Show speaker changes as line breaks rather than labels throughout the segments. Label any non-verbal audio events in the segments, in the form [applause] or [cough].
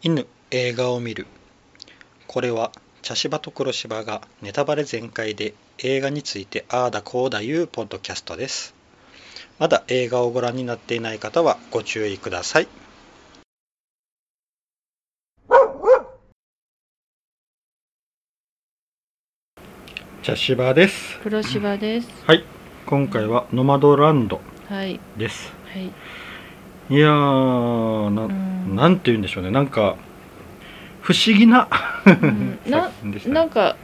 犬映画を見る。これは茶芝と黒芝がネタバレ全開で映画についてああだこうだいうポッドキャストです。まだ映画をご覧になっていない方はご注意ください。茶芝です。
黒芝です。
はい。今回はノマドランド
はい。
です。
はい。
い。やーな,、
ん
なんて言うんでしょうね。なんか不思議な
うん。な [laughs] んか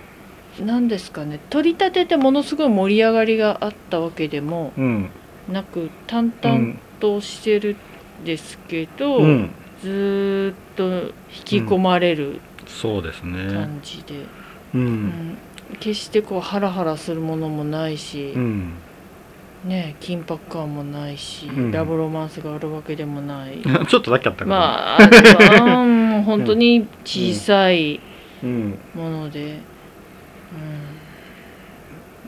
なんですかね。取り立ててものすごい盛り上がりがあったわけでも
うん。
なく淡々としてるんですけど、
うん。
ずーっと引き込まれる
そうですね。
感じで、
う
うんん。決してこうハラハラするものもないし、
うん
ね緊迫感もないし、
うん。
ラブロマンスがあるわけでもない。[laughs]
ちょっとだけあったから、
まあ、あれはうん本当に [laughs] 小さい
うん、
もので、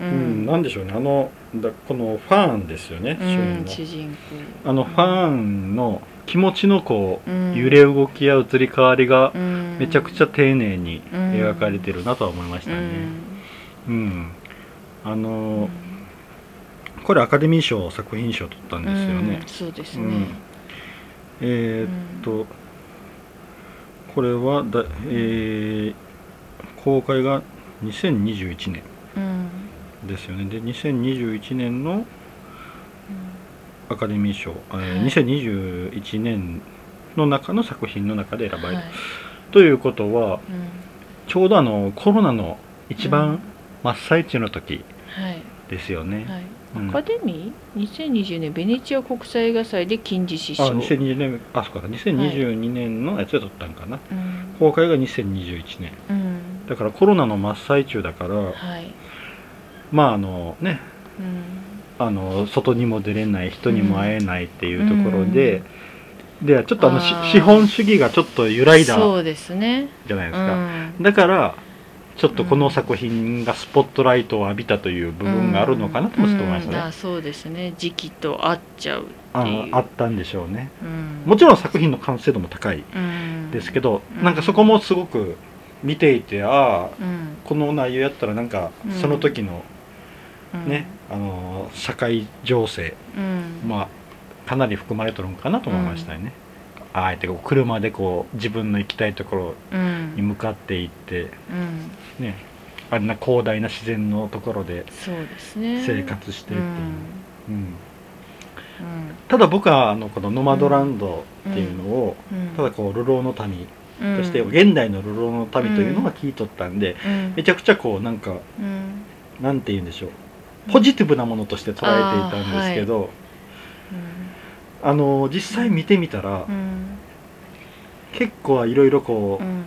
う
う
ん、
ん。なんでしょうね。あのだこのファンですよね、
うん
主演の
主人公。
あのファンの気持ちのこう、
うん。
揺れ動きや移り変わりが
うん。
めちゃくちゃ丁寧に
うん。
描かれてるなとは思いましたね。うん、あのこれアカデミー賞作品賞取ったんですよね、
うんそうですね。
うん、えーっと、これはだ、えー公開が2021年
うん。
ですよね。で2021年のアカデミー賞、えー
はい。
2021年の中の作品の中で選ばれる、
はい。
ということは
うん。
ちょうどあのコロナの一
う
番
ん。
真っ最中の時
はい。
ですよね、
はい
うん。
アカデミー？2020年ベネチア国際映画祭で金獅子
あ
賞
2020年あそうか。2022年のやつで撮ったんかな、
うん
公開が2021年。
うん。
だからコロナの真っ最中だから
はい。
まああのね。
うん。
あの外にも出れない人にも会えないっていうところで、でちょっとあの資本主義がちょっと揺らいだ
そうですね。
じゃないです
う
か、
ん。
だからちょっとこの作品がスポットライトを浴びたという部分があるのかなともちょっと思いましたね、
うん。あそうですね。時期と合っちゃう
ああったんでしょうね。
うん。
もちろん作品の完成度も高い
うん
ですけど、
うん。
なんかそこもすごく見ていてああ
うん。
この内容やったらなんか
うん。
その時の
うん。
ね、あの社会情勢
うん。
まあかなり含まれてるのかなと思いましたよね、あえてこう車でこう自分の行きたいところ
うん。
に向かっていって
うん。
ねあんな広大な自然のところで生活してっていう、
うん。
うん。ただ僕はあのこのノマドランドっていうのを、
うん。
ただこう流浪の民
うん。
として現代の流浪の民というのが聞いとったんで、
うん。
めちゃくちゃこうなんか
うん。
なんて言うんでしょう。ポジティブなものとして捉えていたんですけど、あの実際見てみたら、
うん
結構いろいろこう、
うん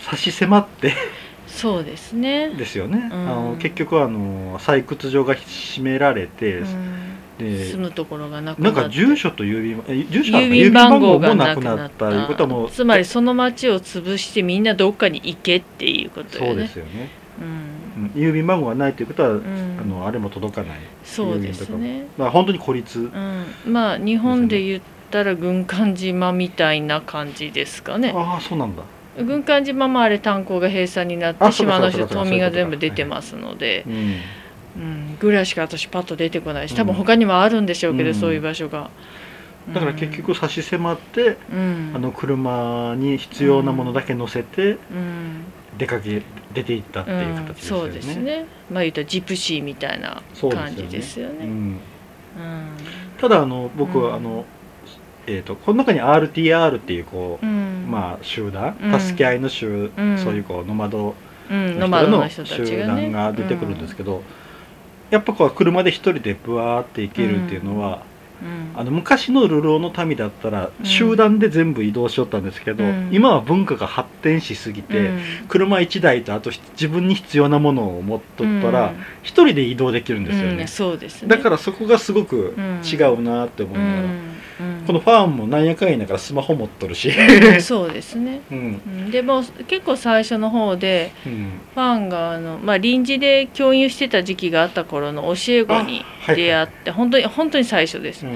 差し迫って
そうですね。
ですよね、
うん。
あの結局はあの採掘場が閉められて、
うん。
で
住むところがなく
な
なんって
か住所と郵便え住所
郵便番号が
もな
なくなっ
た。いうことはも
つまりその町を潰してみんなどっかに行けっていうこと
そう
よね
ですよね、
うん
うん郵便番号がないということは、
ん。
あのあれも届かない。
そうですね。
だから本当に孤立、
うん。まあ日本で言ったら軍艦島みたいな感じですかね。
ああそうなんだ。
軍艦島もあれ炭鉱が閉鎖になって島の人島民が全部出てますので。
うん。
うん、ぐらいしか私パッと出てこないし多分他にもあるんでしょうけど、
うん。
そういう場所が。
だから結局差し迫って、
うん、
あの車に必要なものだけ乗せて
うん
出かけ出て行ったっていう形ですよね、
そうですね。まあ言ったらジプシーみたいな感じですよね。
うん、
うん。
ただあの僕は
うん。
あの、えー、とこの中に RTR っていうこう、
うん。
まあ集団
うん。
助け合いの集、
うん。
そういうこうノマド
うん、
の集団が出てくるんですけど、やっぱこう車で一人でブワーって行けるっていうのは、
うん
あの昔の流浪の民だったら
うん。
集団で全部移動しよったんですけど、
うん。
今は文化が発展しすぎて、
うん。
車1台とあと自分に必要なものを持っとったら
うん。
一人で移動できるんですよね、
うん。そうですね。
だからそこがすごく
うん。
違うなって思いながら、
う
このファンもなんやかんやだからスマホ持っとるし、
うんそうですね、[laughs]
うん。
うん、でも結構最初の方で
うん、
ファンがあの、まあ、臨時で教員してた時期があった頃の教え子に出会って、本当に本当に最初です。
う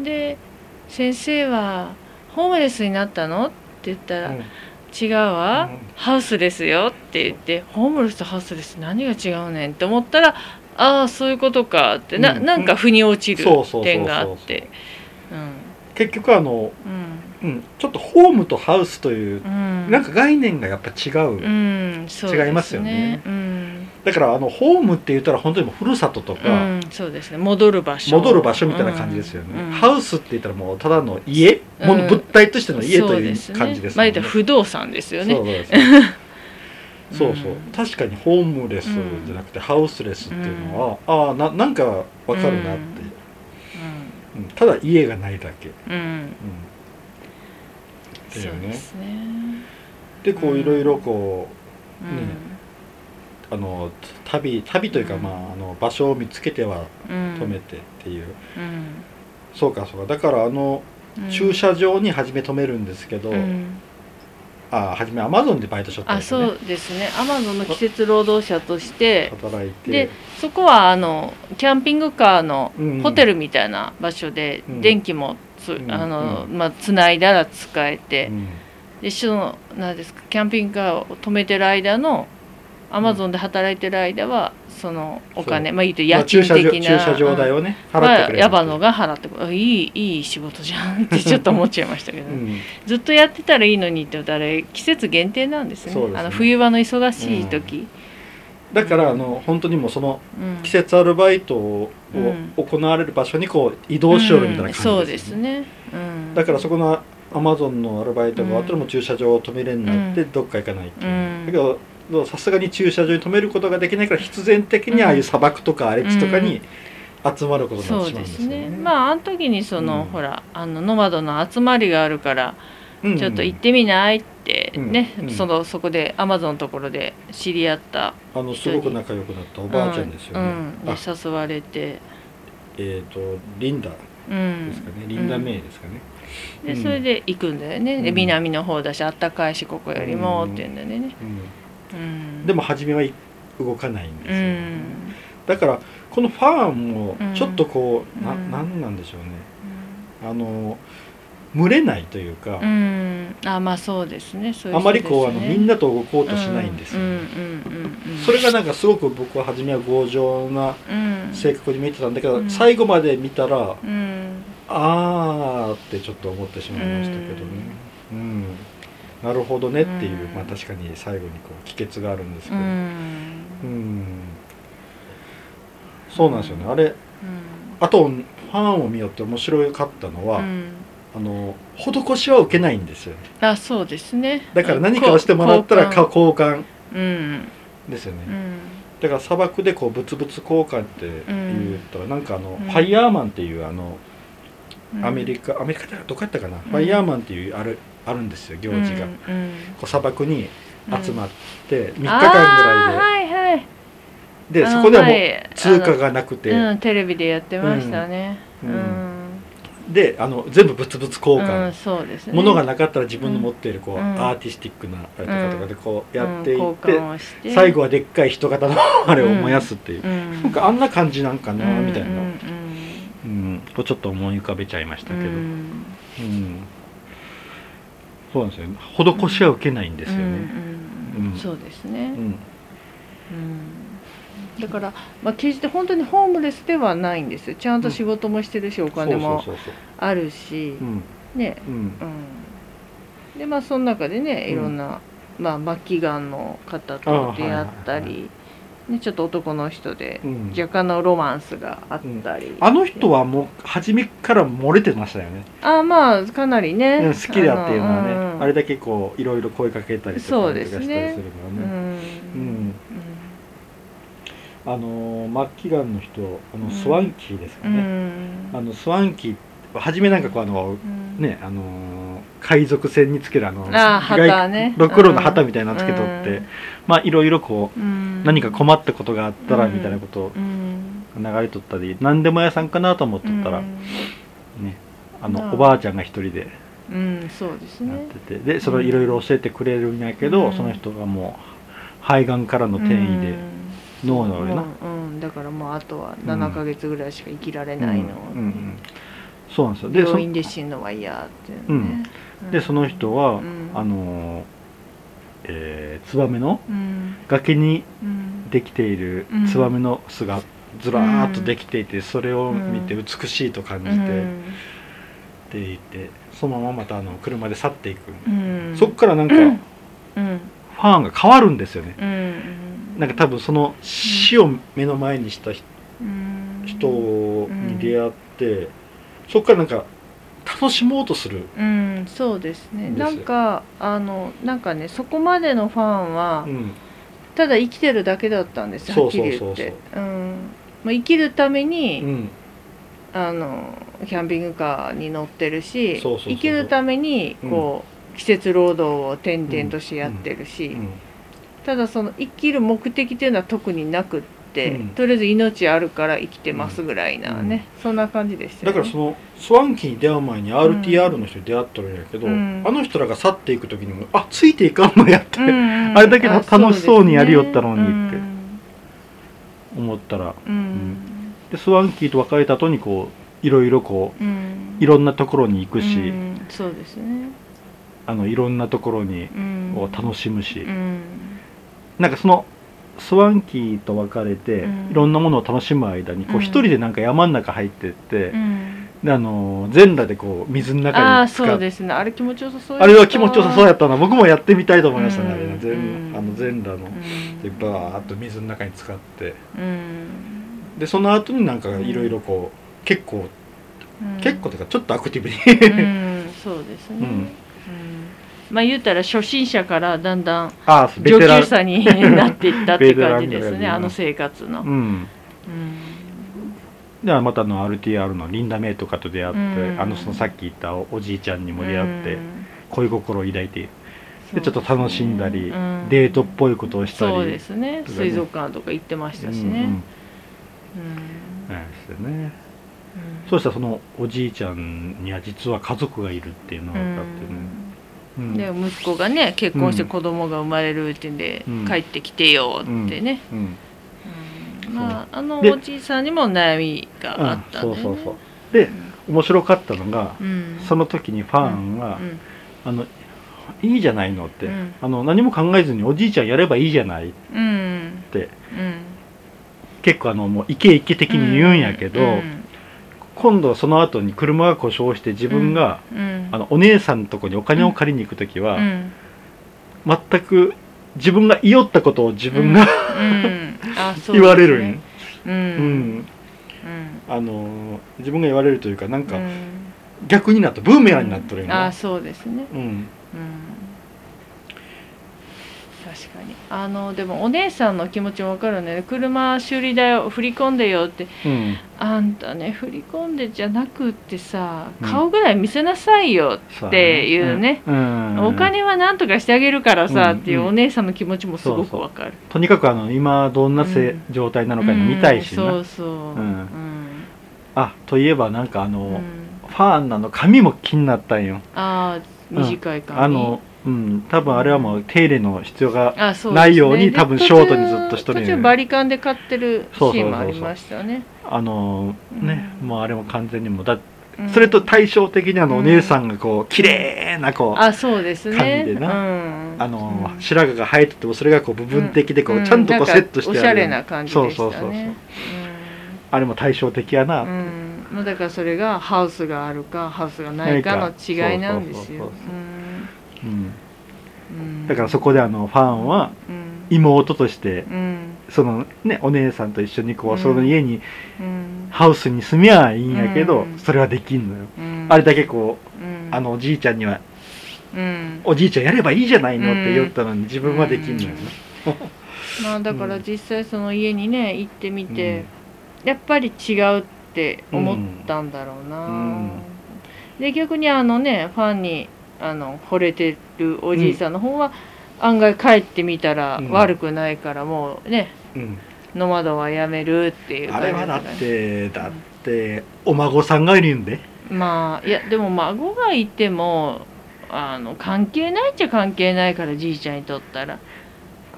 ん。
で先生はホームレスになったの？って言ったら、
うん
違うわ、
うん。
ハウスですよって言ってホームレスとハウスレス何が違うねん？って思ったらああそういうことかってな,、
うん。
なんか腑に落ちる点があって
結局あの、
うん。
うん、ちょっとホームとハウスという
う、ん。
なんか概念がやっぱ違う、
うんそうです
違いますよね。
うん、
だからあのホームって言ったら本当にもうふるさとと
う
か、
ん、そうですね。戻る場所。
戻る場所みたいな感じですよね、
うんうん。
ハウスって言ったらもうただの家、も
うん。
の物体としての家という
そうですね。
感じですね。
不動産ですよね。
そうです [laughs] そうそう、
うん。
確かにホームレスじゃなくてハウスレスっていうのは、ああななんかわかるなって、うん。ただ家がないだけ、
うん、うん。
うん、って
そ
いううね
ですね。
でこういろいろこ
うん。
ねうあの旅旅というか、
うん。
まあ、あの場所を見つけては
うん。
止めてっていう、
うん。
そうかそうか。だからあの
うん。
駐車場に初め止めるんですけど、
うん
あ初めアマゾンでバイトしとったん
あ
ですね。
そうですね。アマゾンの季節労働者として。
働いて。
でそこはあのキャンピングカーの
うん
ホテルみたいな場所で
うん。
電気もつ,、
うん
あの
う
まあ、つないだら使えて、
うん。
でそのなんですかキャンピングカーを止めてる間のアマゾンで働いてる間はそのお金、まあ言うと
ま
家
あ駐車場
賃的な、
駐車場代をね、
うん。
払ってくれる
はヤバのが払ってくれる。いいいい仕事じゃんって [laughs] ちょっと思っちゃいましたけど、
うん。
ずっとやってたらいいのにってあれ季節限定なんですね。
ね。
あの冬場の忙しい時、
だからあの本当にもうその
うん。
季節アルバイトを
うん
行われる場所にこう移動しよるみたいな感じです,、
うん。そうですね、うん、
だからそこのアマゾンのアルバイトが終わったらもう駐車場を止めれになって
うん。
どっか行かないっていう、
うん。
だけどさすがに駐車場に止めることができないから必然的にああいう砂漠とか荒れ地とかに集まることになってしまうん
そうで
ですすよね。
ねまああの時にその、
うん。
ほらあのノマドの集まりがあるから、
うん。
ちょっと行ってみないってね、
うん。うん。
そのそこでアマゾンのところで知り合った
あのすごく仲良くなったおばあちゃんですよね。
誘われて、
えっ、とリンダで
うん
すかね、リンダメイですかね。
で
うん。
それで行くんだよね、で
うん。
南の方だしあったかいしここよりもって言うんだよね、
うん
うん、
でも初めは動かないんですよ、
うん。
だからこのファームもちょっとこう、な
うん。
なんなんでしょうね。あの群れないというか、
うん、あまあそうですね。そういう
あまりこう、あのみん
な
なと動こうとしないんですよ、
うん。うん。うん。うん、
それがなんかすごく僕は初めは強情な
うん。
性格に見てたんだけど、
うん。
最後まで見たら
うん。
あーってちょっと思ってしまいましたけどね。うん、なるほどねっていう、
うん。
まあ確かに最後にこう帰結があるんですけ
う
ど、うん。
ん。
そうなんですよね。あれ
うん。
あとファンを見よって面白かったのは、
うん。
あの施しは受けないんですよね。
あそうですね。
だから何かをしてもらったらか交換。
うん。
ですよね、
うん。
だから砂漠でこう物々交換って言ったら、なんかあの、
うん。
ファイヤーマンっていうあの
うん。
アメリカ、アメリカではどこやったかな、
ん。
ファイヤーマンっていうあるあるんですよ行事が、こ
うん。
う砂漠に集ま
っ
って3日間ぐ
あ
らいで、
ーはいはい。
でそこではもう
はい。
通貨がなくて、
うん、テレビでやってましたね。
う
うん。ん、
であの全部物々交換、
うんそうですね。
物がなかったら自分の持っているこう、
うん。
アーティスティックなあれとかとかでこうやってい
うん
って、最後はでっかい人型のあれを燃やすっていう、
うん。
なんかあんな感じなんかな、みたいな、
う
うん
ん。
ん。こうちょっと思い浮かべちゃいましたけど、
う
うん
ん
そうなんですよ。ね施しは受けないんですよね、
うんうん
うん。
そうですね、
うん。
うん。だから、まあ、決して本当にホームレスではないんです。よちゃんと仕事もしてるし、お金もあるし。ね。
うん。
うん。でまあその中でね
うん
いろんな、まあ、末期がんの方
あ
と
あ
出会ったり、ね、ちょっと男の人で
うん。
若干のロマンスがあったり、
あの人はもう初めから漏れてましたよね、
あまあかなりね、
うん好きだっていうのはね
のうん。
あれだけこういろいろ声かけたりとか
そうですね
とかしたりすね、
うん。
うん。あの末期がんの人あの
うん。
スワンキーですか
う
ね、
ん。
あのスワンキー初めなんかこうあの
うん。
ねあの海賊船につけるあの
あ旗ね。
ろくろの旗みたいなのつけとって、
うん。
まあいろいろこう
うん。
何か困ったことがあったら
うん
みたいなこと流れとったり何でも屋さんかなと思っとったら、
うん。
ねあの
うん
おばあちゃんが一人で
うんそうです
やっ
ね
てて、でそれをいろいろ教えてくれるんやけど、
うん。
その人がもう肺がんからの転移で、脳の上な。
うんうんだからもうあとは7ヶ月ぐらいしか生きられないの、
うんそうなんですよ。でそ
病院で死ぬワイヤーっていうね、
でその人は、
うん。
あのえーツバメの
うん。
崖に
うん。
できている
うん。
ツバメの巣がずらーっとできていてそれを見て
う
美しいと感じて、
うん。
って言ってそのまままたあの車で去っていく、
うん。
そっからなんかフ
うん。うん
ァンが変わるんですよね、
うん。
なんか多分その死を目の前にした人に出会って、そっからなんか楽しもうとする、
うんそうですね。なんかあのなんかねそこまでのファンは
うん、
ただ生きてるだけだったんですはっきり言って。うん。まあ生きるために、
うん、
あのキャンピングカーに乗ってるし生きるためにこう、季節労働を転々としてやってるし、
うん。
ただその生きる目的っていうのは特になくって、
うん。
とりあえず命あるから生きてますぐらいなね、そんな感じでしたよね。
だからそのスワンキーに出会う前に RTR の人に出会っとるんやけど、
うん。
あの人らが去っていく時にもあついていかんのやって、
うんうん [laughs]
あれだけ楽しそうにやりよったのに
うん
って思ったら。
うん。
でスワンキーと別れた後にこういろいろこう
うん。
いろんなところに行くし、
うん。そうですね、
あのいろんなところに
うん、
を楽しむし、
うん。
なんかそのスワンキーと別れて、
うん。
いろんなものを楽しむ間にこ
う
うん。一人でなんか山の中入ってって、
うん。
であの全裸でこう水の
あ
中に使っ
あそうですね。あれ気持ちよさそう
あれは気持ちよさそうやったな僕もやってみたいと思いましたね、
うん。
あれ全
うん。
あの全裸の。
うん。
でバーッと水の中に使って。
うん。
でその後になんかいろいろこう結構
うん。
結構というかちょっとアクティブに
うん。そうですね、[laughs] まあ言うたら初心者からだんだん上級者になっていったって感じです
ね
ね。あの生活の、
う
うん。
んではまたあの RTR のリンダメイとかと出会って、
うん。
あのそのさっき言ったおおじいちゃんにも出会って、
うん。
恋心を抱いてでちょっと楽しんだり、
うん。
デートっぽいことをしたり。
そうですね。
ね。
水族館とか行ってましたしね、
ですよね。
うん。
そうしたらそのおじいちゃんには実は家族がいるっていうのが分かってね、うん
で息子がね結婚して子供が生まれるってんで、
うん。
帰ってきてよってね、まああの
で
おじいさんにも悩みがあったんで、ね、
そうそうそう。で面白かったのが、
うん、
その時にファンが、
うん。
あのいいじゃないのって、
うん。
あの何も考えずにおじいちゃんやればいいじゃないっ
うん。
て
うん。
結構あのもうイケイケ的に言うんやけど、
うん
今度その後に車が故障して自分が、
うん
あのお姉さんのとこにお金を借りに行く時は、
うん。
全く自分が言おったことを自分が、[laughs] 言われるん、
う
うん。
うん。
あの自分が言われるというかなんか
うん。
逆になった。ブーメランになっとるんや
あそうですね。
うん。
うん。確かに。あのでもお姉さんの気持ちも分かるね。車修理代を振り込んでよって。
うん。
あんたね振り込んでじゃなくってさ
うん。
顔ぐらい見せなさいよっていうね。
うん。
お金は何とかしてあげるからさ
うん。
っていうお姉さんの気持ちもすごくわかる。
とにかくあの今どんなせ、
うん。
状態なのか見たいし
そうそう。うん。
あといえばなんかあの、
うん。
ファンなの髪も気になったんよ。
ああ短い髪。
あのうん多分あれはもう手入れの必要がないように
で
多分ショートにずっとしとるんや
途中バリカンで買ってるシーンもありましたね。
あのね、
うん。
もうあれも完全にもうだ
うん。
それと対照的にあの
うん
お姉さんがこう綺麗なこう、
あそうですね。
髪でな。
うん。
あの、
うん
白髪が生えててもそれがこう部分的でこう、
ん。
ちゃんとこうセットして
おしゃれな感じでした
そうそうそうそう。
ね。
あれも対照的やな、
うん。だからそれがハウスがあるかハウスがないかの違いなんですよ
そうそうそうそう。うん
うんうん
だからそこであのファンは
うん。
妹として
うん。
そのねお姉さんと一緒にこう、
うん。
その家に
うん。
ハウスに住みゃいいんやけど、
うん。
それはできんのよ、
うん。
あれだけこ
う
あのおじいちゃんには
うん。
おじいちゃんやればいいじゃないのって言ったのに自分はできんのよ。ね、[laughs]
まあだから実際その家にね行ってみて、
うん。
やっぱり違うって思ったんだろうな、
うん。
で逆にあのねファンにあの惚れてるおじいさんの方は、案外帰ってみたら
うん。
悪くないからもうね
うん。
ノマドはやめるっていう
あれはだってだってお孫さんがいるんで。
まあいやでも孫がいてもあの関係ないっちゃ関係ないからじいちゃんにとったら。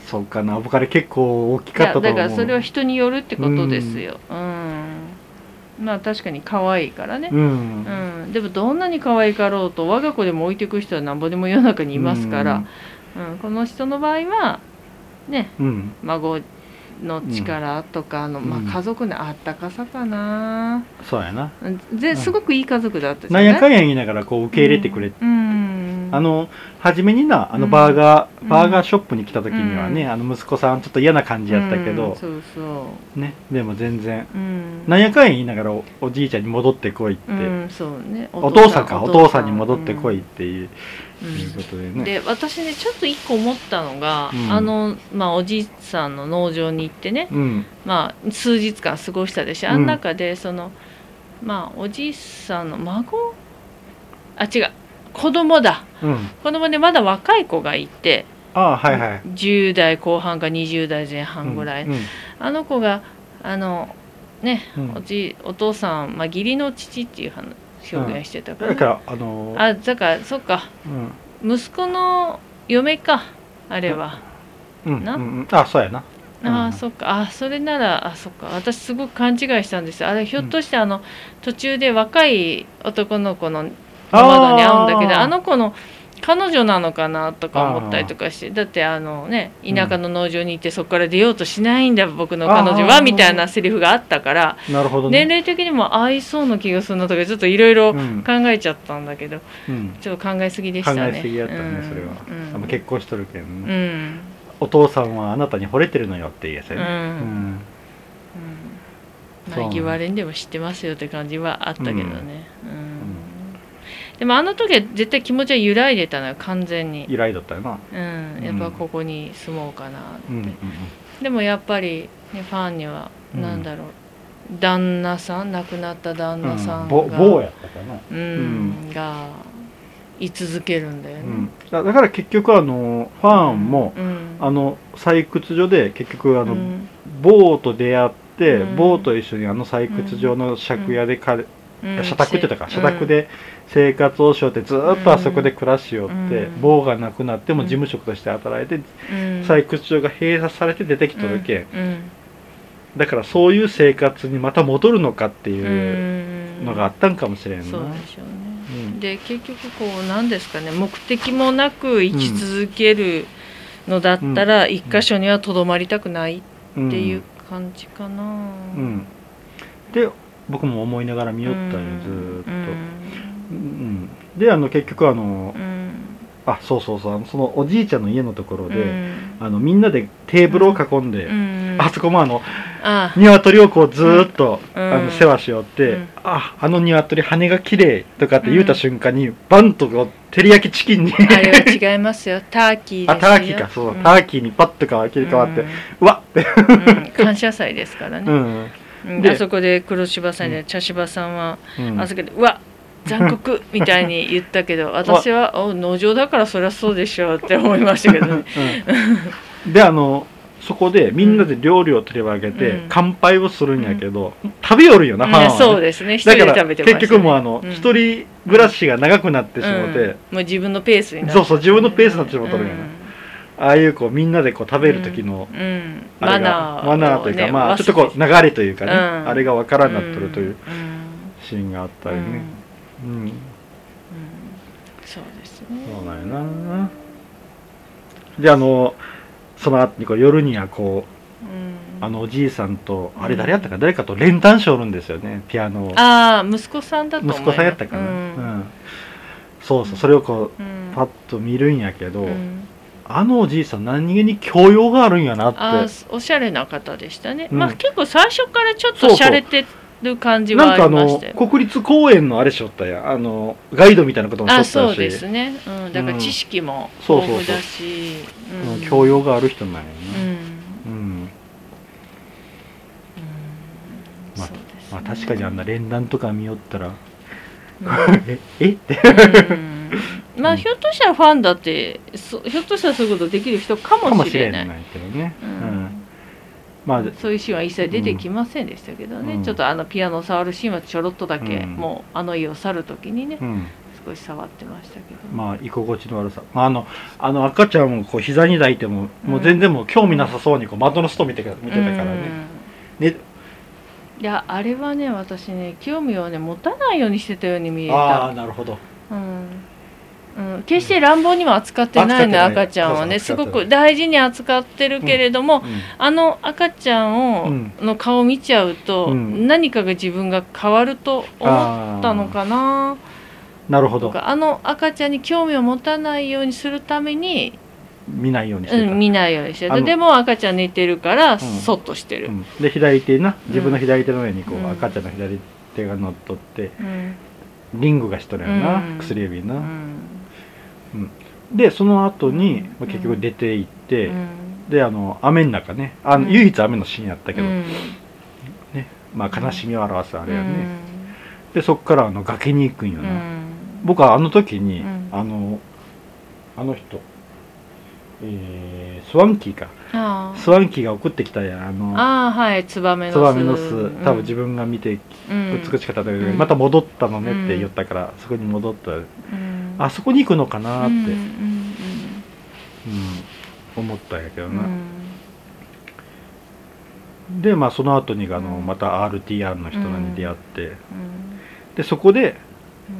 そうかな。僕あれ結構大き
い
かったと思う
やだからそれは人によるってことですよ。うん、まあ確かに可愛いからね。
うん、
うん。うん、でもどんなに可愛かろうと我が子でも置いていく人はなんぼでも世の中にいますから、うん。この人の場合はね
うん。
孫の力とかあの、まあ、
うん。
家族のあったかさかな、
そうやな。
うん。ですごくいい家族だったじゃ
なんやかんや言いながらこう受け入れてくれて、
うん、
あの初めになあの
うん。
バーガー、
うん。
バーガーショップに来た時にはね、
うん。
あの息子さんちょっと嫌な感じやったけ
うん
ど、
そうそう。
ねでも全然。
うん。
なんやかんや言いながらおおじいちゃんに戻ってこいって、
うんそうね。
お父さんかお父さんに戻ってこいっていう,、
うん。
いうことでね。
で私ねちょっと一個思ったのが、
うん。
あの、まあ、おじいさんの農場に行ってね、
うん。
まあ、数日間過ごしたでしょ。
うん。
あの中でその、まあおじいさんの孫？あ違う子供だ。
うん。
子供でまだ若い子がいて
ああはいはい。
10代後半か20代前半ぐらい、
うんうん。
あの子があのね、
うん。
おじお父さん、まあ、義理の父っていう話表現してたから,、
だからあのー
あだからそっか。
うん。
息子の嫁かあれは、な？
うんあそうやな。
ああ
うん。
そっか。あそれならあそっか。私すごく勘違いしたんですよ。あれひょっとしてあの、途中で若い男の子の窓に会うんだけどあの子の彼女なのかなとか思ったりとかしてだってあのね田舎の農場に行ってそこから出ようとしないんだ僕の彼女はみたいなセリフがあったから
なるほどね。
年齢的にも合いそうな気がするなとかちょっといろいろ
うん
考えちゃったんだけど
うん。
ちょっと考えすぎでし
考
たね。
えすぎやったね
うん
それは。
うん。
結婚しとるけん
う
ね
ん。
お父さんはあなたに惚れてるのよっていうやつやね。
うん。
うん。
まあ、言われんでも知ってますよって感じはあったけどね、うん。
ん
でもあの時は絶対気持ちは揺らいでたのよ完全に、
依頼だったよな。
うん、やっぱここに住もうかなって、
うんうん
でもやっぱり、ね、ファンには
うん
なんだろう、旦那さん亡くなった旦那さんが、
ぼ坊やったかな。
うん。が居続けるんだよね、
うん。だだから結局あのファンも
うん。
あの採掘場で結局あの
うん。
坊と出会って
うん。
坊と一緒にあの採掘場の借家でか
うん。
社宅って言ったか
うん。
社宅で生活をしようってずーっとあそこで暮らしようって
うん。
坊が亡くなっても事務職として働いて
うん。
採掘場が閉鎖されて出てきとるけん。
うん。
だからそういう生活にまた戻るのかって
う
いうん。のがあったんかもしれんな。
そうでしょうね。
うん。
で結局こう何ですかね目的もなく生き続けるのだったら、一箇所にはとどまりたくないっていう感じかな、
うん。で僕も思いながら見よったんよずーっと、うんであの結局あの
うん。うん
あそうそうそうそのおじいちゃんの家のところで、
うん。
あのみんなでテーブルを囲んで、
うん。
あそこもあの
あ。
鶏をこうずーっと、
うん。
あの世話しよって、
うん。
ああの鶏羽が綺麗とかって言うた瞬間に、バンとこう照り焼きチキンに。
あれは違いますよ。ターキーですよ。
あターキーか。そう、
ん。
ターキーにパッとか切り替わって、うわっ
うんうん。感謝祭ですから
う
ね、あそこで黒柴さん
う
や茶柴さんは、
うん。
あそこで「うわ残酷!」みたいに言ったけど [laughs] 私は「お農場だからそりゃそうでしょ」うって思いましたけどね。
うん。であのそこでみんなで料理を取り分けて、
うん。
乾杯をするんやけど、食べよるよな、ファンは、ね。
うんそうですね。一人で食べてまね、
結局もうあの
うん。
一、人暮らしが長くなってしまって、
うん。もう自分のペースになって。
そうそう自分のペースになってしまったのよああいうこうみんなでこう食べる時の、
マナ
が
ー
マナーというか、
ね
まあちょっとこう流れというかね、
うん。
あれがわからんなっとるという
うん。
シーンがあったりね、うん。
うん。うんそうですね。
そうなんやな。であのその後にこう夜にはこう
うん。
あのおじいさんと、
うん。
あれ誰やったか誰かと連弾しおるんですよねピアノ。を
ああ息子さんだと思
息子さんやったかな、
う
うんん。そうそうそれをこう
うん。
パッと見るんやけど、
うん。
あのおじいさん何気に教養があるんやなって。
あーおしゃれな方でしたね、
うん。
まあ結構最初からちょっと
そうそう。
洒落てる感じはあ
なんかあの
りましたよ。
国立公園のあれしょったやん。あのガイドみたいなこともしとったし。
あそうですね、うん、だから知識も
そう
豊富だし、
うん。教養がある人なんや
うん、
な、
うん。
うん。まあ確かにあんな連弾とか見よったら
うん。[laughs]
ええ？って。
うん。まあひょっとしたらファンだってそひょっとしたらそういうことできる人か
かもし
もしれな
れないいけどね、
う
うんんまあ
そういうシーンは一切出てきませんでしたけどね、
うん。
ちょっとあのピアノを触るシーンはちょろっとだけ、
うん。
もうあの家を去る時にね
うん。
少し触ってましたけど、
まあ居心地の悪さ、まあ、あのあの赤ちゃんをこう膝に抱いても、もう全然もう興味なさそうにこう窓の外見てか見てたからね、ね。
いやあれはね私ね興味をね持たないようにしてたように見え
ああ
た、
なるほど
うんうん、決して乱暴には扱ってないの赤ちゃんはね。すごく大事に扱ってるけれども、
うん
あの赤ちゃんを、
うん
の顔見ちゃうと、
うん。
何かが自分が変わると思ったのかな。
なるほど。
あの赤ちゃんに興味を持たないようにするために、
見ないようにしてた、
うん、見ないようにしてでも赤ちゃん寝てるからそっとしてる、
うん。で左手な自分の左手の上にこう、
うん。
赤ちゃんの左手が乗っとって
うん。
リングがしとるよな、
うん。
薬指な、
うん。
でその後に、
うん
まあ結局出て行って、
うん。
であの雨の中ねあの、
うん。
唯一雨のシーンやったけど、
うん。
まあ悲しみを表すあれやね、
うん。
でそっからあの崖に行くんよな、
うん。
僕はあの時に、
うん。
あのあの人えースワンキーか。
あ
スワンキーが送ってきたやんあの
ああはいツバメの巣。
ツバメの巣。多分自分が見て
うん。
美しかったんだけど、
うん。
また戻ったのねって言ったから、そこに戻った、
うん
あそこに行くのかなって、
うん
思ったんやけどな、
ん。
でまあその後にあの、
うん。
また RTR の人らに出会って、
うん。
でそこで
う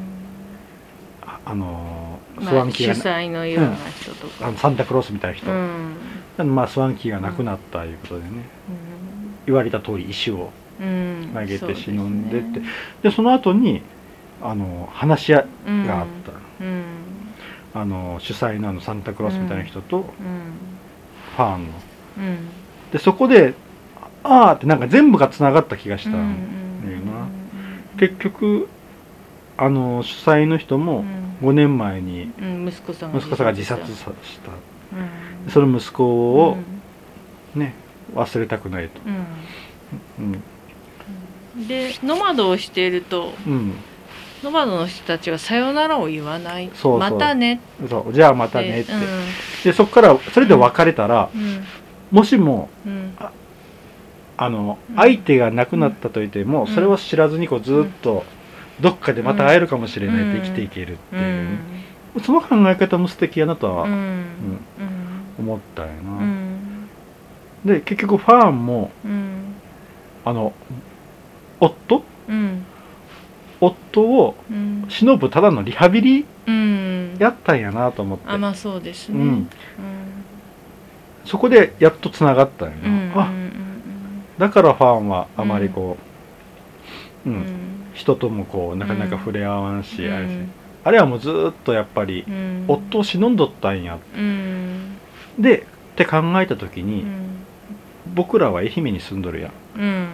ん。
ああのスワンキー
主
が、
催のような人とか。
あのサンタクロースみたいな人、
うん。
まあスワンキーが亡くなったいうことでね、言われた通り石を
うん。
投げて
そうです
死んでって。
ね
でその後にあの話し合いがあった、
うん
あの主催のあのサンタクロースみたいな人と
うん。
ファンの、
うん。
でそこでああってなんか全部がつながった気がした
うん
んだよな、結局あの主催の人も
うん。
5年前に
うん息子さんが
息子さんが自殺さした。
うん。
その息子をね忘れたくないと、
でノマドをしていると
うん、
ノマドの人たちはさよならを言わない。
そう
またね。
そう。じゃあまたねって、
うん。
でそこからそれで別れたら、
うん。
もしも
うん。
あの
うん。
相手が亡くなったといても、
うん。
それを知らずにこうずっとどっかでまた会えるかもしれないって生きていけるっていう。う、
ん。
その考え方も素敵やなとは
うん。うん。
思ったよな、
うん。
で結局ファンも
うん。
あの夫？
うん
夫を
うん。
忍ぶただのリハビリ
うん。
やったんやなと思って、
あまあそうですね。
うん、そこでやっとつながったんやな、あだからファンはあまりこう、う
うん。ん
人ともこうなかなか触れ合わんし、
うん。
あれし。あれはもうずーっとやっぱり
うん。
夫を忍んどったんや
うん。
でって考えた時に、
うん。
僕らは愛媛に住んどるやん。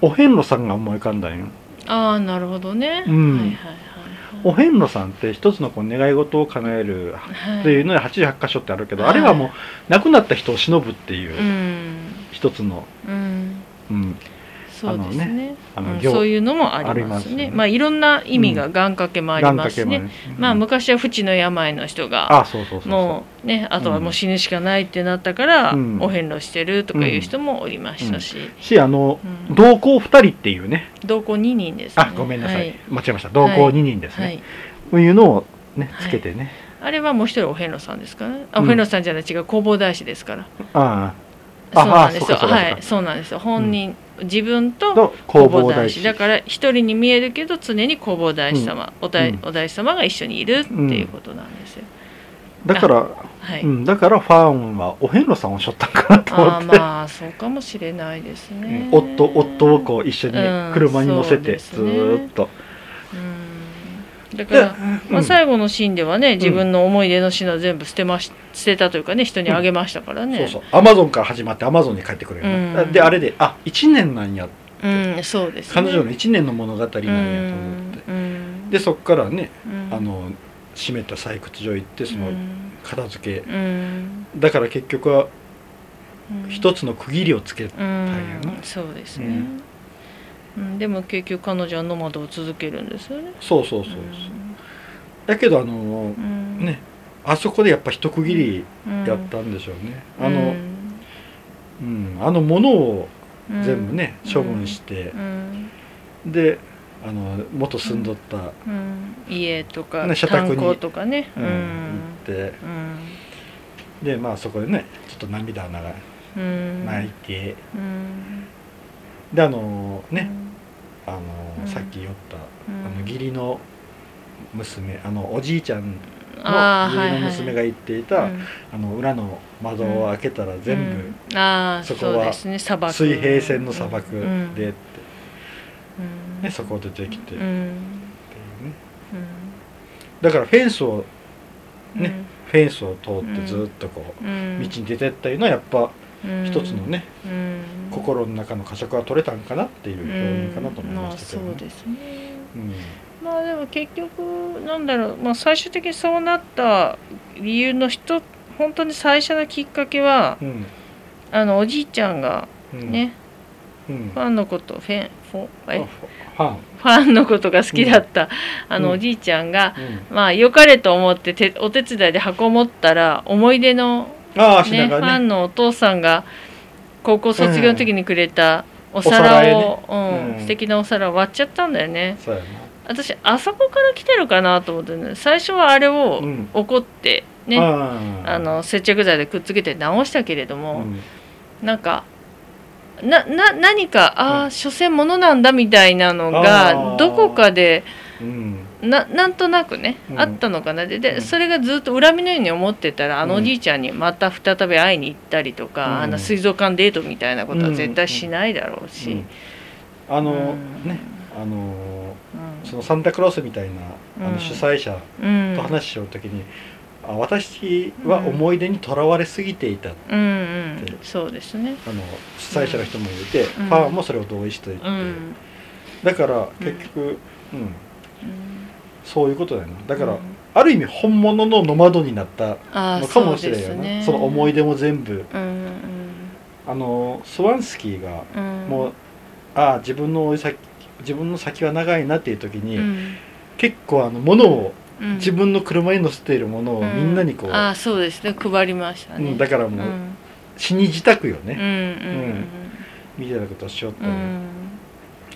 お遍路さんが思い浮かんだんよ
ああなるほどね。
うん。
はいはい
お遍路さんって一つのこう願い事を叶えるっていうので88箇所ってあるけど、
はい。
あれはもう亡くなった人を忍ぶっていう
うん。
一つの、
うん。
うん、
そうですね。うん
あの行
そういうのもあります
ね。
ね。まあいろんな意味が願掛けもありますしね。
願掛けもね。
まあ
うん
昔は不治の病の人が
あそうそうそうそう。
もうねあとはもう死ぬしかないってなったから
うん。
お遍路してるとかいう人もおりましたし。
しあの、
うん。
同行2人っていうね。
同行2人ですね。
あごめんなさい、
はい。
間違えました。同行2人ですね、
はい。
こういうのをね
はい。
つけてね、
あれはもう一人お遍路さんですからね。あ
うん。
お遍路さんじゃない。違う弘法大師ですから。
あ
そうなんですよ。はい。そうなんですよ。本人自分と
弘法大師。
だから一人に見えるけど常に弘法大師様、お大
うん。
お大師様が一緒にいるっていうことなんですよ、
だから、
はい、
うん、だからファンはお遍路さんをしょったんかなと思
あ
って、
あまあそうかもしれないですね、
うん。夫夫をこう一緒に
うん。
車に乗せてずっと、
うんだから、まあ、
うん
最後のシーンではね自分の思い出の品全部捨てまし捨てたというかね人にあげましたからね、
そうそう。アマゾンから始まってアマゾンに帰ってくるよな、
うん。
であれであ1年なんや
うんそうですね。
彼女の1年の物語なんやと思って、
うん
でそっからね
うん。
あの閉めた採掘場行ってその
うん。
片付け、
うん。
だから結局は
うん。
一つの区切りをつけ
う
たんやな、
んそうですね、
うん
うんでも結局彼女はノマドを続けるんですよね。
そうそうそうそう、だけどあの
うん。
ねあそこでやっぱ一区切り
うん。
やったんでしょうね、
うん。
あの、うん、あの物を
うん。
全部ね、処分して
う、ん。
であの元住んどった、
うん。家とか
ね社宅に
とかね。
うん行って。
うん。
でまあそこでねちょっと涙なが
うん。
泣いて、
うん
であのね、あの
うん。
さっき言った、
うん。
あの義理の娘あのおじいちゃんの義理の娘が言っていた、
うん。
あの裏の窓を開けたら全部、
うん。ああ
そこは水平線の砂漠
うん。
でって、
うん。
ね、そこ出てきて。っていう
うん。
ね、だからフェンスを
うん。
ねフェンスを通ってずっとこう、
うん。
道に出てったいうのはやっぱ
うん
一つのね、
うん。
心の中の呵責は取れたんかなっていう表現かなと思いましたけど、
まあそうですね。
うん。
まあでも結局なんだろう、まあ、最終的にそうなった理由の人本当に最初のきっかけは
うん。
あのおじいちゃんが
うん。
ね、
うん。
ファンのことフェンフォ
ァン、
ファンのことが好きだった、あの
うん
おじいちゃんが、
うん。
まあ良かれと思っててお手伝いで箱持ったら思い出の、
ああ
ねファンのお父さんが高校卒業の時にくれたお
お皿
皿を、うん
うん。
素敵なお皿を割っちゃったんだよね。私あそこから来てるかなと思ってね。最初はあれを
うん。
怒ってね、
あ
あ。の接着剤でくっつけて直したけれど
う
も、
ん。
なんかなな何かああ、
うん。
所詮ものなんだみたいなの
あ
が
ー
どこかで
うん
ななんとなくね、
うん。
あったのかな。でそれがずっと恨みのように思ってたらあの
うん
おじいちゃんにまた再び会いに行ったりとか、
うん。
あの水族館デートみたいなことは絶対しないだろうし、
うん。あの
うん。
ねあの
うん。
そのサンタクロースみたいなあ
うん。
の主催者
うん。
と話しようときに、あ私は思い出にとらわれすぎていた、
うん。うんそうですね。
あの主催者の人もいて、
ん。
ファンもそれを同意していて、
うん。
だから結局、うん。
うん
そういうことだよなだから、
うん。
ある意味本物のノマドになった
あ
のかもしれんよな
そね。
その思い出も全部。
うん
あのスワンスキーが
うん。うん
もう、ああ自分の先自分の先は長いなっていう時に、
うん。
結構あの物を
うん。
自分の車に乗せているものをみんなにこう、
うんあそうですね。配りました
う
ね。
んだからもう死に自宅よね、
うんうん
みたいなことをしよったり、
う。んうん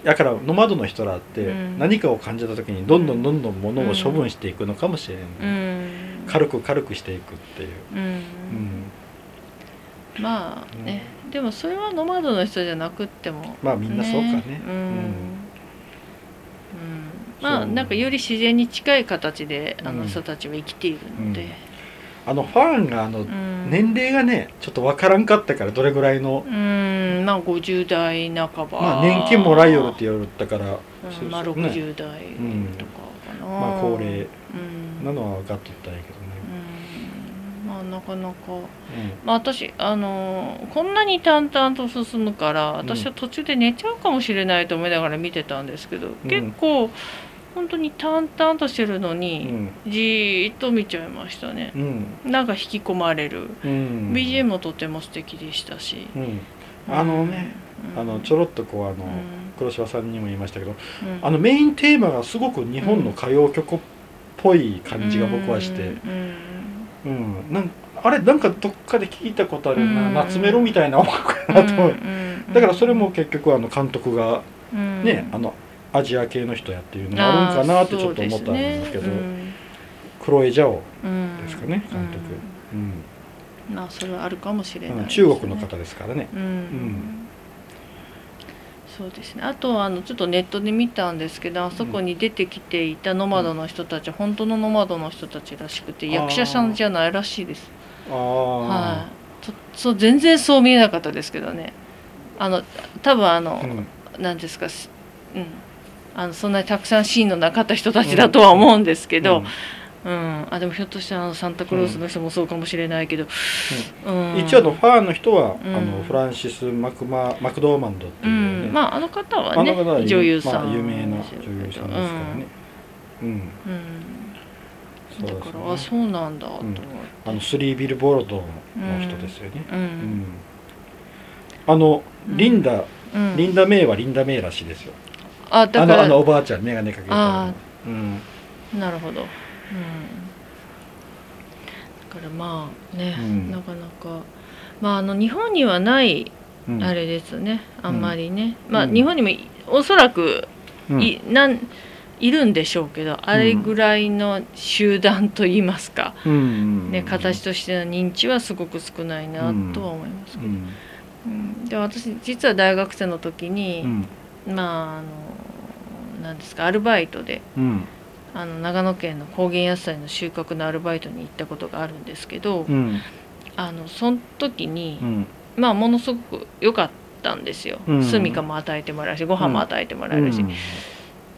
だからノマドの人らって
うん。
何かを感じた時にどんどんどんどん物を処分していくのかもしれん、
うん。
軽く軽くしていくっていう、
うん。
うん。
まあね、でもそれはノマドの人じゃなくっても。
まあみんなそうかね。
うん。まあなんかより自然に近い形であ
うん。
の人たちは生きているので、
あのファンがあの
うん。
年齢がねちょっとわからんかったからどれぐらいの、
うんまあ50代半ば。
まあ年金もらいよるって言われたから、
うんまあ
そうそうね。
60代とかかな、
まあ高齢
うん。
なのは分かっとったんやけどね、
うん。まあなかなか。
うん。
まあ私あのーこんなに淡々と進むから私は途中で寝ちゃうかもしれないと思いながら見てたんですけど、結構本当に淡々としてるの
う
に、
ん。
じーっと見ちゃいましたね。
うん。
なんか引き込まれる、
うん。
BGM もとても素敵でしたし、
うん。あのね、
うん。
あのちょろっとこうあの、
うん。
黒柴さんにも言いましたけど
うん。
あのメインテーマがすごく日本の歌謡曲っぽい感じが僕はして、
うん。
うん。なんあれなんかどっかで聞いたことあるよな、
うん。
夏メロみたいな音楽やなとだからそれも結局あの監督が
うん。
ね、あのアジア系の人やっていうのもあるんかなってちょっと思ったんですけど
あーそうですね。
クロエ・ジャオ
うん
ですかね監督、うん。
うん。まあそれはあるかもしれないね。
中国の方ですからね。
うん、
ん。
そうですね。あとあのちょっとネットで見たんですけどあそこに出てきていたノマドの人たちは本当のノマドの人たちらしくて役者さんじゃないらしいです。
ああ、
はい。とそう全然そう見えなかったですけどね。あの多分あの、
うん。
なんですかしうんあのそんなにたくさんシーンのなかった人たちだとは思うんですけど、うん。あでもひょっとしたらサンタクロースの人もそうかもしれないけど、うん。
一応のファンの人は、
うん。
あのフランシス・マクママクドーマンドって
う
いうね、
ん、まああの方はね
あの方は有
女優さん、
まあ、有名な女優さんですからね、うん。
うん、
そうですね。
だからあそうなんだと思って、
あのスリービルボールドの人ですよね、
う
うん。んあのリンダ、
うん。
リンダ・メイはリンダ・メイらしいですよ
あだから
あのあのおばあちゃん眼鏡かけて
あ
たうん。
なるほど、うん、だからまあね、
うん。
なかなか。まああの日本にはない
うん。
あれですね、あんまりね、まあ
うん
日本にもいおそらく
うん。
い,、なんいるんでしょうけどあれぐらいの集団といいますか、
うん。
ね、形としての認知はすごく少ないなとは思いますけど、
うん。
うん、で私実は大学生の時に、
うん
まああのなんですかアルバイトで
うん。
あの長野県の高原野菜の収穫のアルバイトに行ったことがあるんですけど、
うん。
あのその時に、
うん。
まあものすごく良かったんですよ、
うん。
住処も与えてもらうしご飯も与えてもらえるし、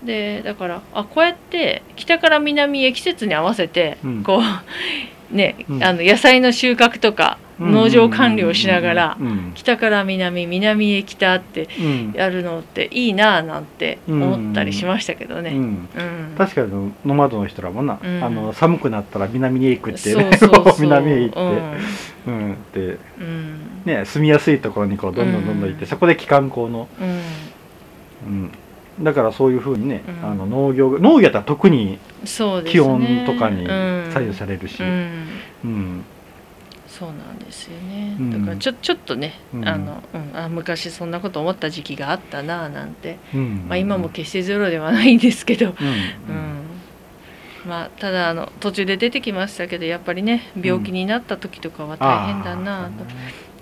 でだからあこうやって北から南へ季節に合わせて、
うん。
こうね、
うん。
あの野菜の収穫とか農場管理をしながら、
うん
北から南南へ北って
うん。
やるのっていいなあなんて思ったりしましたけどね。
うん。
うん。
確かにノマドの人らもな、
うん。
あの寒くなったら南に行くってね [laughs] 南へ行って、
うん。
うん。で
うん。
ね住みやすいところにこうどんどんどんどん行って、
うん
そこで帰還校の、
うん。
うん、だからそういうふうにね、
うん。
あの農業農業だったら特に気温とかに
うん。
左右されるし、
うん。
うん
そうなんですよね、
うん。
だからちょちょっとね、
うん。
あのうん、あ昔そんなこと思った時期があったなあなんて、
うん。
まあ、今も決してゼロではないんですけど、
うん。
うん。まあ、ただあの途中で出てきましたけどやっぱりね病気になった時とかは大変だなあと、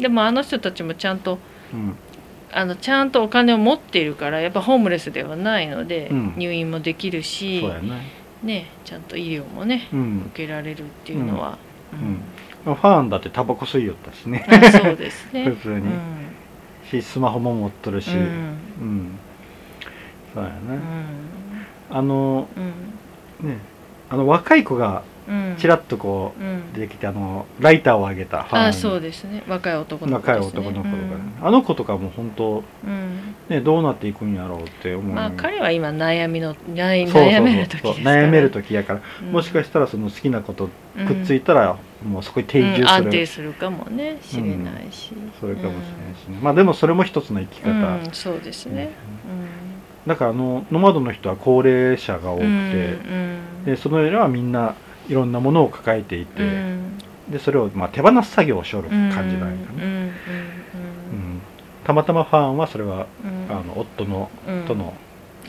でもあの人たちもちゃんと
うん。
あのちゃんとお金を持っているからやっぱホームレスではないので、
うん。
入院もできるし
ね、
ね、ちゃんと医療もね
うん。
受けられるっていうのは、
うんファンだってタバコ吸いよったしね。
あそうですね。[laughs]
普通に。
うん。
しスマホも持っとるし、
う
うん。んそうやね、
うん。
あの
うん。
ねあの若い子が
うん
ちらっとこ
うん。
う出てきてあのライターを上げた。
あそうですね。若い男の子
若い男の子とかね、あの子とかも本当
うん。
ねどうなっていくんやろうって思う、
うんまあ彼は今悩みの悩める時
悩める時やから、
うん。
もしかしたらその好きなことくっつ
い
いたら、もうそこに定住する、
安定するかもね。しれないし、
それかもしれないしね、まあでもそれも一つの生き
う
方、
ん、うんそうですね。
だからあのノマドの人は高齢者が多くて、
うんうん。
でそのよりはみんないろんなものを抱えていて、
うん。
でそれをまあ手放す作業をしょる
うん。
感じなんやね、たまたまファンはそれは、
うん。
あの夫の
うん。
との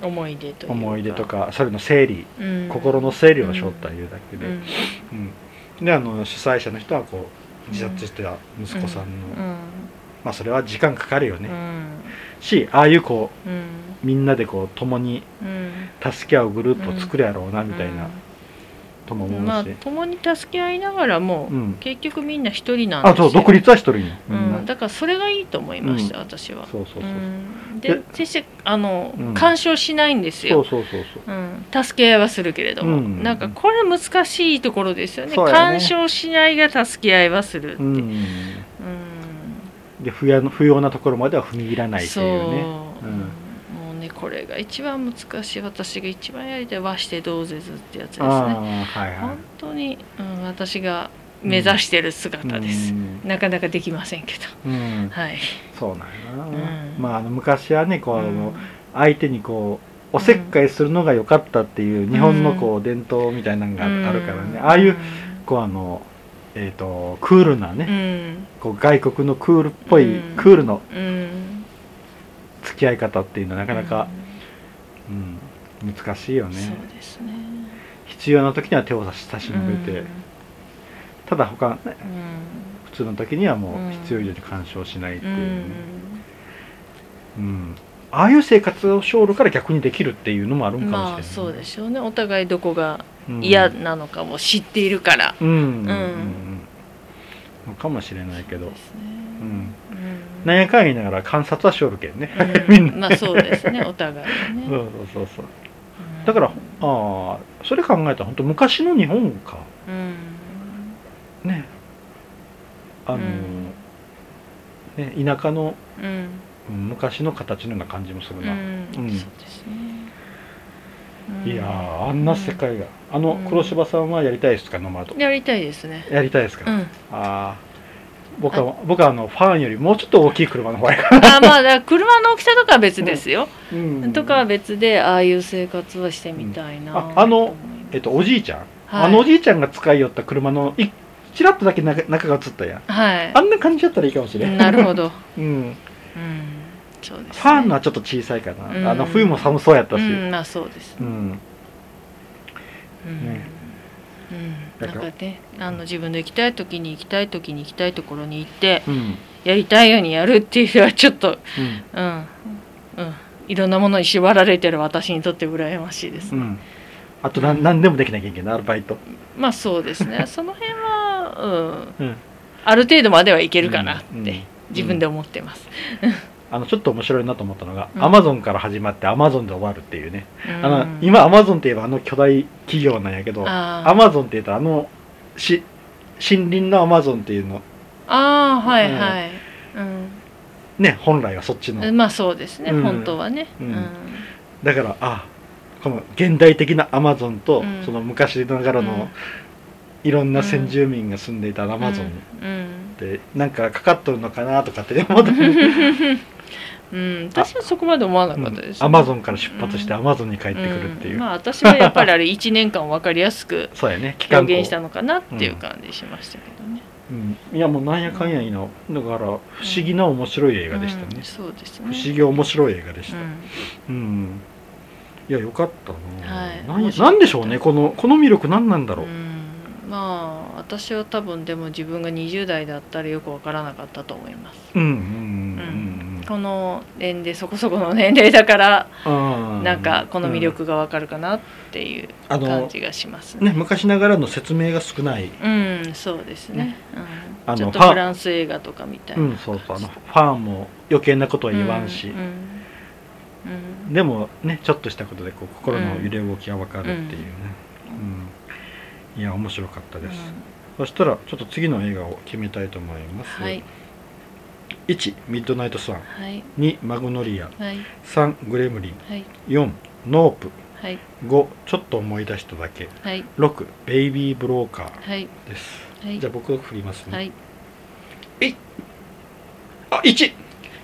思い出とか。
思い出とか、それの整理、
うん。
心の整理をしょったいうだけで、
うん。
うん。であの主催者の人はこう自殺してた息子さんの、
うん。
まあそれは時間かかるよね、
うん。
しああいうこ
う
みんなでこう共に
うん。
助け合うグループを作るやろうなみたいな、とも思うし、
まあ共に助け合いながらも、
うん。
結局みんな一人なんですよ。
あそう独立は一人
うん、だからそれがいいと思いました、私は。
そうそうそう、
うん、
で
で決してあの、
うん。
干渉しないんです
そう
よ、
そうそうそう。
うん、助け合いはするけれども、
うん。
なんかこれ難しいところですよね。
ね。
干渉しないが助け合いはするって、
うん。
うん。
で不要不要なところまでは踏み入らないって
そう、
いうね。
う。うねこれが一番難しい私が一番やりたい和してどうぜずってやつですね。
はいは
本当に、うん、私が目指してる姿
い
です、
うん。
なかなかできませんけど。
うん。
はい、
そうなんやな、
うん。
まああの昔はねこう、あ
う
の
ん。
相手にこうおせっかいするのが良かったっていう日本のこう伝統みたいなのがあるからね、ああいうこうあのえー、とクールな
う
ね、
ん。
こう外国のクールっぽい、
うん。
クールの
うん
付き合い方っていうのはなかなか、うん。難しいよ
うん
ね。
そうですね。
必要な時には手を差し差し伸べて、
うん。
ただ他、ね、
うん。
普通の時にはも
うん。
う必要以上に干渉しないっていう。う、ね
ん。
うん。ああいう生活をしょるから逆にできるっていうのもあるんかもしれない、
まあそうでしょうね。お互いどこが
うん。
嫌なのかも知っているから、
うん、うん。うん。
うん。
かもしれないけど。
ですね。
うん
うん
なんやかん言いながら観察はしょるけんね、
うん。
みんな、
まあそうですねお互いね。
そうそうそうそう。
うん
だからああそれ考えたら本当昔の日本か。
うん。
ね。あの、
うん。
ね、田舎の昔の形のような感じもするな、
うん。
うん。
そうですね。うん。
いやーあんな世界が。あの
うん。
黒柴さんはやりたいですかノマド
やりたいですね。
やりたいですか、
うん。
ああ僕は僕はあのファンよりもうちょっと大きい車の方がいいか
あまあ車の大きさとかは別ですよ、
な、うん。
とかは別でああいう生活はしてみたいな、
うん。ああのえっとおじいちゃん、
はい。
あのおじいちゃんが使いよった車のいちらっとだけ中中が映ったやん。
はい。
あんな感じだったらいいかもしれん。
なるほど、[laughs]
うん、
うん、そうです、ね、
ファンのはちょっと小さいかな、
うん。
あの冬も寒そうやったし、
うん。まあそうです。ね、
うん。
うん。
ね
うん、なんからねあの自分の行きたい時に行きたい時に行きたいところに行って
うん。
やりたいようにやるっていうのはちょっと
うん。
うん。うん。いろんなものに縛られてる私にとって羨ましいです。ね、
うん。あと何何でもできなきゃいけないアルバイト。
まあそうですね。[laughs] その辺は、うん、
うん。
ある程度まではいけるかなって自分で思ってます、
あのちょっと面白いなと思ったのが、
うん。
アマゾンから始まってアマゾンで終わるっていうね、
うん。
あの今アマゾンって言えばあの巨大企業なんやけどアマゾンって言うとあのし森林のアマゾンっていうの。
ああはいはい、
ね本来はそっちの。
うん、まあそうですね、
うん。
本当はね、
う
うん。ん
だからあこの現代的なアマゾンと、
うん。
その昔ながらのいろんな先住民が住んでいたアマゾンっ
うん。
てなんかかかっとるのかなとかって思った [laughs]
うん、私はそこまで思わなかったです、
アマゾンから出発してアマゾンに帰ってくるっていう、
ん。まあ私はやっぱりあれ [laughs] 1年間分かりやすく
そうやね。
表現したのかなっていう感じしましたけどね、
うん、いやもうなんやかんやいいのだから不思議な面白い映画でしたね、
うん。そうです
不
ね
思議面白い映画でした。
うん。
うん、いやよかったな、
はい。
なんでしょうね。このこの魅力何なんだろう、
うん。まあ私は多分でも自分が20代だったらよく分からなかったと思います、
うんうん。うん
この年齢そこそこの年齢だから
うん。
なんかこの魅力が分かるかなっていう感じがします
ね。昔ながらの説明が少ない。
うんそうですね。
ね。
うん、
あの
ちょっと
フ
ランス映画とかみたい。うな、
んそうそう。あのファンも余計なことは言わんし、
うん
でもねちょっとしたことでこう心の揺れ動きが分かるっていうね、うん。いや面白かったです、そしたらちょっと次の映画を決めたいと思います、
はい
1ミッドナイトスワン。
はい。
2マグノリア。
はい。
3グレムリン。
はい。
4ノープ。
はい。
5ちょっと思い出しただけ。
はい。
6ベイビーブローカー
はい。
です、
はい。
じゃあ僕振りますね、
はい。
あ1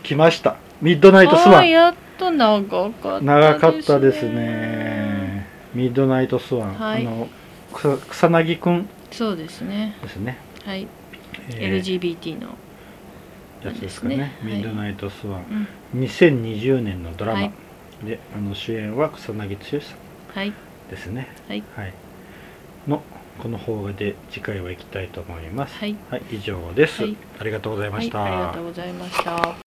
来ました。ミッドナイトスワン。
やっと長かったですね。
長かったですね。ミッドナイトスワン、
はい。
あの草草彅くん
そうですね。
ですね、
はい、
えー。
LGBT の
やつですかね。ミッドナイトスワン、
うん
2020年のドラマ、
はい。
であの主演は草彅剛さん
はい。
ですね。
はい。
のこの方で次回は行きたいと思います。
はい。
はい、以上です、
はい。
ありがとうございました、
はい、ありがとうございました